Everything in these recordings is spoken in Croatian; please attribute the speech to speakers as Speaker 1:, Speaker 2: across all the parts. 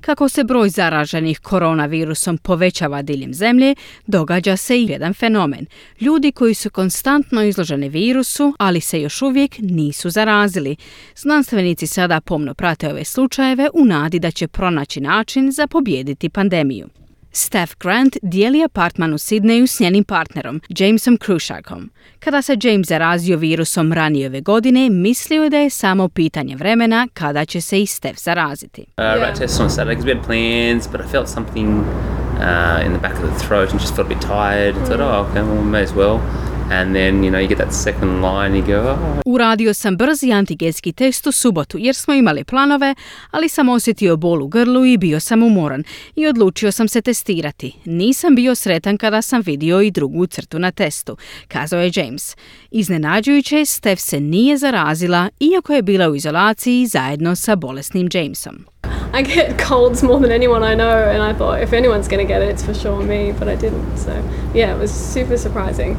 Speaker 1: Kako se broj zaraženih koronavirusom povećava diljem zemlje, događa se i jedan fenomen. Ljudi koji su konstantno izloženi virusu, ali se još uvijek nisu zarazili. Znanstvenici sada pomno prate ove slučajeve u nadi da će pronaći način za pobijediti pandemiju. Steph Grant dijeli apartman u Sidneju s njenim partnerom, Jamesom Krushakom. Kada se James zarazio virusom ranije ove godine, mislio je da je samo pitanje vremena kada će se i Steph zaraziti. Uh,
Speaker 2: rat And then, you know, you get that second line, you go, oh.
Speaker 1: Uradio sam brzi antigenski test u subotu jer smo imali planove, ali sam osjetio bol u grlu i bio sam umoran i odlučio sam se testirati. Nisam bio sretan kada sam vidio i drugu crtu na testu, kazao je James. Iznenađujuće, Steph se nije zarazila iako je bila u izolaciji zajedno sa bolesnim Jamesom.
Speaker 3: I get colds more than anyone I know, and I thought if anyone's going to get it, it's for sure me, but I didn't. So, yeah, it was super surprising.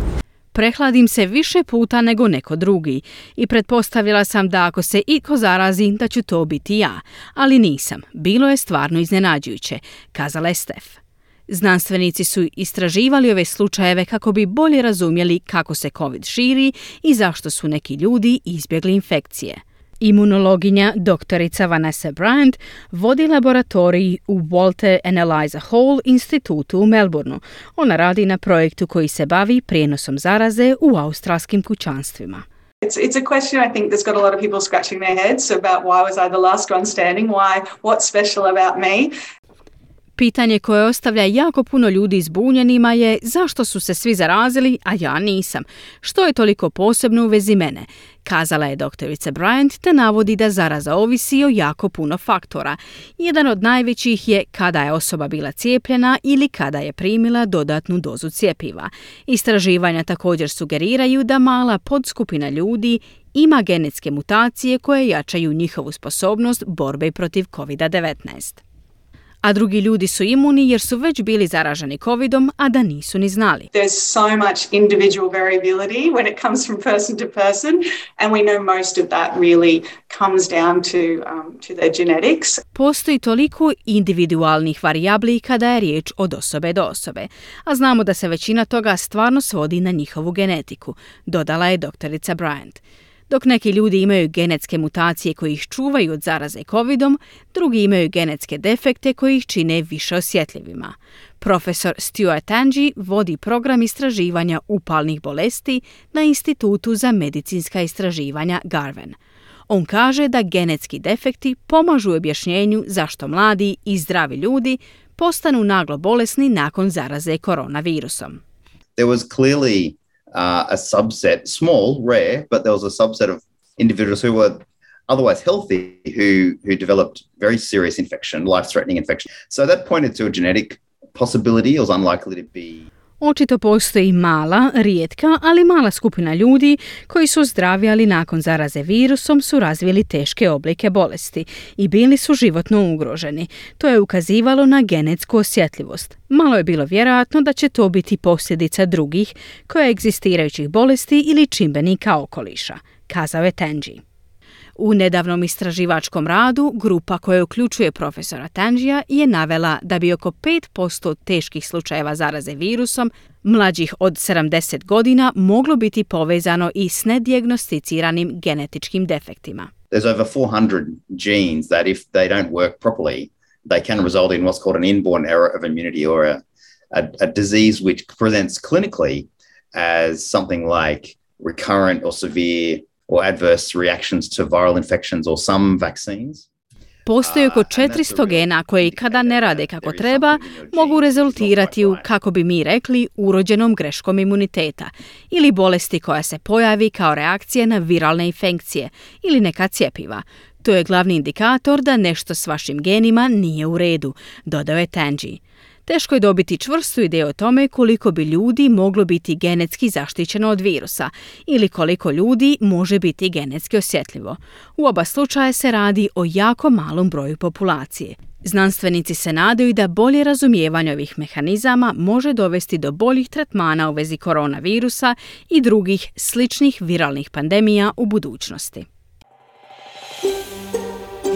Speaker 1: Prehladim se više puta nego neko drugi i pretpostavila sam da ako se iko zarazi da ću to biti ja, ali nisam. Bilo je stvarno iznenađujuće, kazala je Stef. Znanstvenici su istraživali ove slučajeve kako bi bolje razumjeli kako se COVID širi i zašto su neki ljudi izbjegli infekcije. Imunologinja doktorica Vanessa Bryant vodi laboratorij u Walter and Eliza Hall institutu u Melbourneu. Ona radi na projektu koji se bavi prijenosom zaraze u australskim kućanstvima.
Speaker 4: It's, it's a question I think that's got a lot of people scratching their heads about why was I the last one standing? Why? What's special about me?
Speaker 1: Pitanje koje ostavlja jako puno ljudi zbunjenima je zašto su se svi zarazili, a ja nisam. Što je toliko posebno u vezi mene? Kazala je doktorica Bryant te navodi da zaraza ovisi o jako puno faktora. Jedan od najvećih je kada je osoba bila cijepljena ili kada je primila dodatnu dozu cijepiva. Istraživanja također sugeriraju da mala podskupina ljudi ima genetske mutacije koje jačaju njihovu sposobnost borbe protiv COVID-19 a drugi ljudi su imuni jer su već bili zaraženi covidom, a da nisu ni znali.
Speaker 4: There's so much individual variability when it comes from person to person and we know most of that really comes down to um, to their genetics.
Speaker 1: Postoji toliko individualnih varijabli kada je riječ od osobe do osobe, a znamo da se većina toga stvarno svodi na njihovu genetiku, dodala je doktorica Bryant. Dok neki ljudi imaju genetske mutacije koji ih čuvaju od zaraze covidom, drugi imaju genetske defekte koji ih čine više osjetljivima. Profesor Stuart Angie vodi program istraživanja upalnih bolesti na Institutu za medicinska istraživanja Garven. On kaže da genetski defekti pomažu objašnjenju zašto mladi i zdravi ljudi postanu naglo bolesni nakon zaraze koronavirusom.
Speaker 5: There was clearly uh, a subset, small, rare, but there was a subset of individuals who were otherwise healthy who who developed very serious infection, life-threatening infection. So that pointed to a genetic possibility. It was unlikely to be
Speaker 1: Očito postoji mala, rijetka, ali mala skupina ljudi koji su zdravi, ali nakon zaraze virusom su razvili teške oblike bolesti i bili su životno ugroženi. To je ukazivalo na genetsku osjetljivost. Malo je bilo vjerojatno da će to biti posljedica drugih koje egzistirajućih bolesti ili čimbenika okoliša, kazao je Tenji. U nedavnom istraživačkom radu grupa koja uključuje profesora Tanžija je navela da bi oko 5% teških slučajeva zaraze virusom mlađih od 70 godina moglo biti povezano i s nedijagnosticiranim genetičkim defektima.
Speaker 5: There's over 400 genes that if they don't work properly, they can result in what's called an inborn error of immunity or a, a, a disease which presents clinically as something like recurrent or severe or adverse reactions to viral infections or some vaccines.
Speaker 1: Postoji oko 400 gena koji kada ne rade kako treba mogu rezultirati u, kako bi mi rekli, urođenom greškom imuniteta ili bolesti koja se pojavi kao reakcija na viralne infekcije ili neka cjepiva. To je glavni indikator da nešto s vašim genima nije u redu, dodao je Tanji. Teško je dobiti čvrstu ideju o tome koliko bi ljudi moglo biti genetski zaštićeno od virusa ili koliko ljudi može biti genetski osjetljivo. U oba slučaja se radi o jako malom broju populacije. Znanstvenici se nadaju da bolje razumijevanje ovih mehanizama može dovesti do boljih tretmana u vezi koronavirusa i drugih sličnih viralnih pandemija u budućnosti.